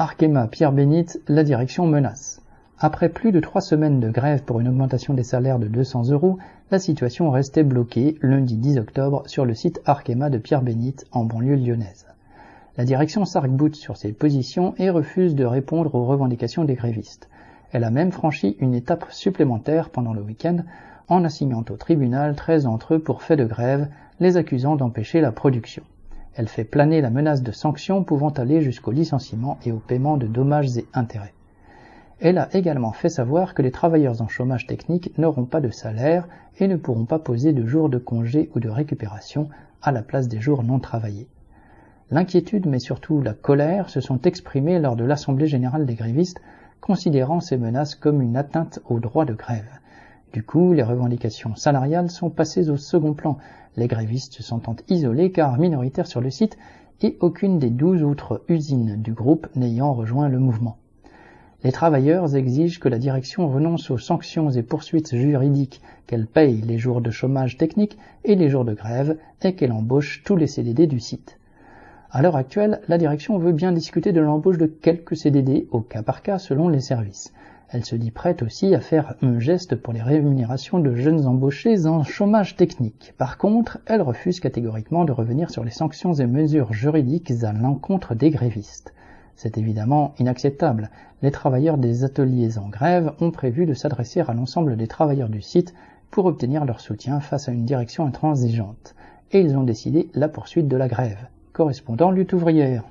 Arkema Pierre Bénite, la direction menace. Après plus de trois semaines de grève pour une augmentation des salaires de 200 euros, la situation restait bloquée lundi 10 octobre sur le site Arkema de Pierre Bénite en banlieue lyonnaise. La direction s'arc-boute sur ses positions et refuse de répondre aux revendications des grévistes. Elle a même franchi une étape supplémentaire pendant le week-end en assignant au tribunal 13 d'entre eux pour fait de grève, les accusant d'empêcher la production. Elle fait planer la menace de sanctions pouvant aller jusqu'au licenciement et au paiement de dommages et intérêts. Elle a également fait savoir que les travailleurs en chômage technique n'auront pas de salaire et ne pourront pas poser de jours de congé ou de récupération à la place des jours non travaillés. L'inquiétude mais surtout la colère se sont exprimées lors de l'Assemblée générale des grévistes, considérant ces menaces comme une atteinte au droit de grève. Du coup, les revendications salariales sont passées au second plan, les grévistes se sentant isolés car minoritaires sur le site et aucune des douze autres usines du groupe n'ayant rejoint le mouvement. Les travailleurs exigent que la direction renonce aux sanctions et poursuites juridiques, qu'elle paye les jours de chômage technique et les jours de grève et qu'elle embauche tous les CDD du site. À l'heure actuelle, la direction veut bien discuter de l'embauche de quelques CDD au cas par cas selon les services. Elle se dit prête aussi à faire un geste pour les rémunérations de jeunes embauchés en chômage technique. Par contre, elle refuse catégoriquement de revenir sur les sanctions et mesures juridiques à l'encontre des grévistes. C'est évidemment inacceptable. Les travailleurs des ateliers en grève ont prévu de s'adresser à l'ensemble des travailleurs du site pour obtenir leur soutien face à une direction intransigeante. Et ils ont décidé la poursuite de la grève. Correspondant lutte ouvrière.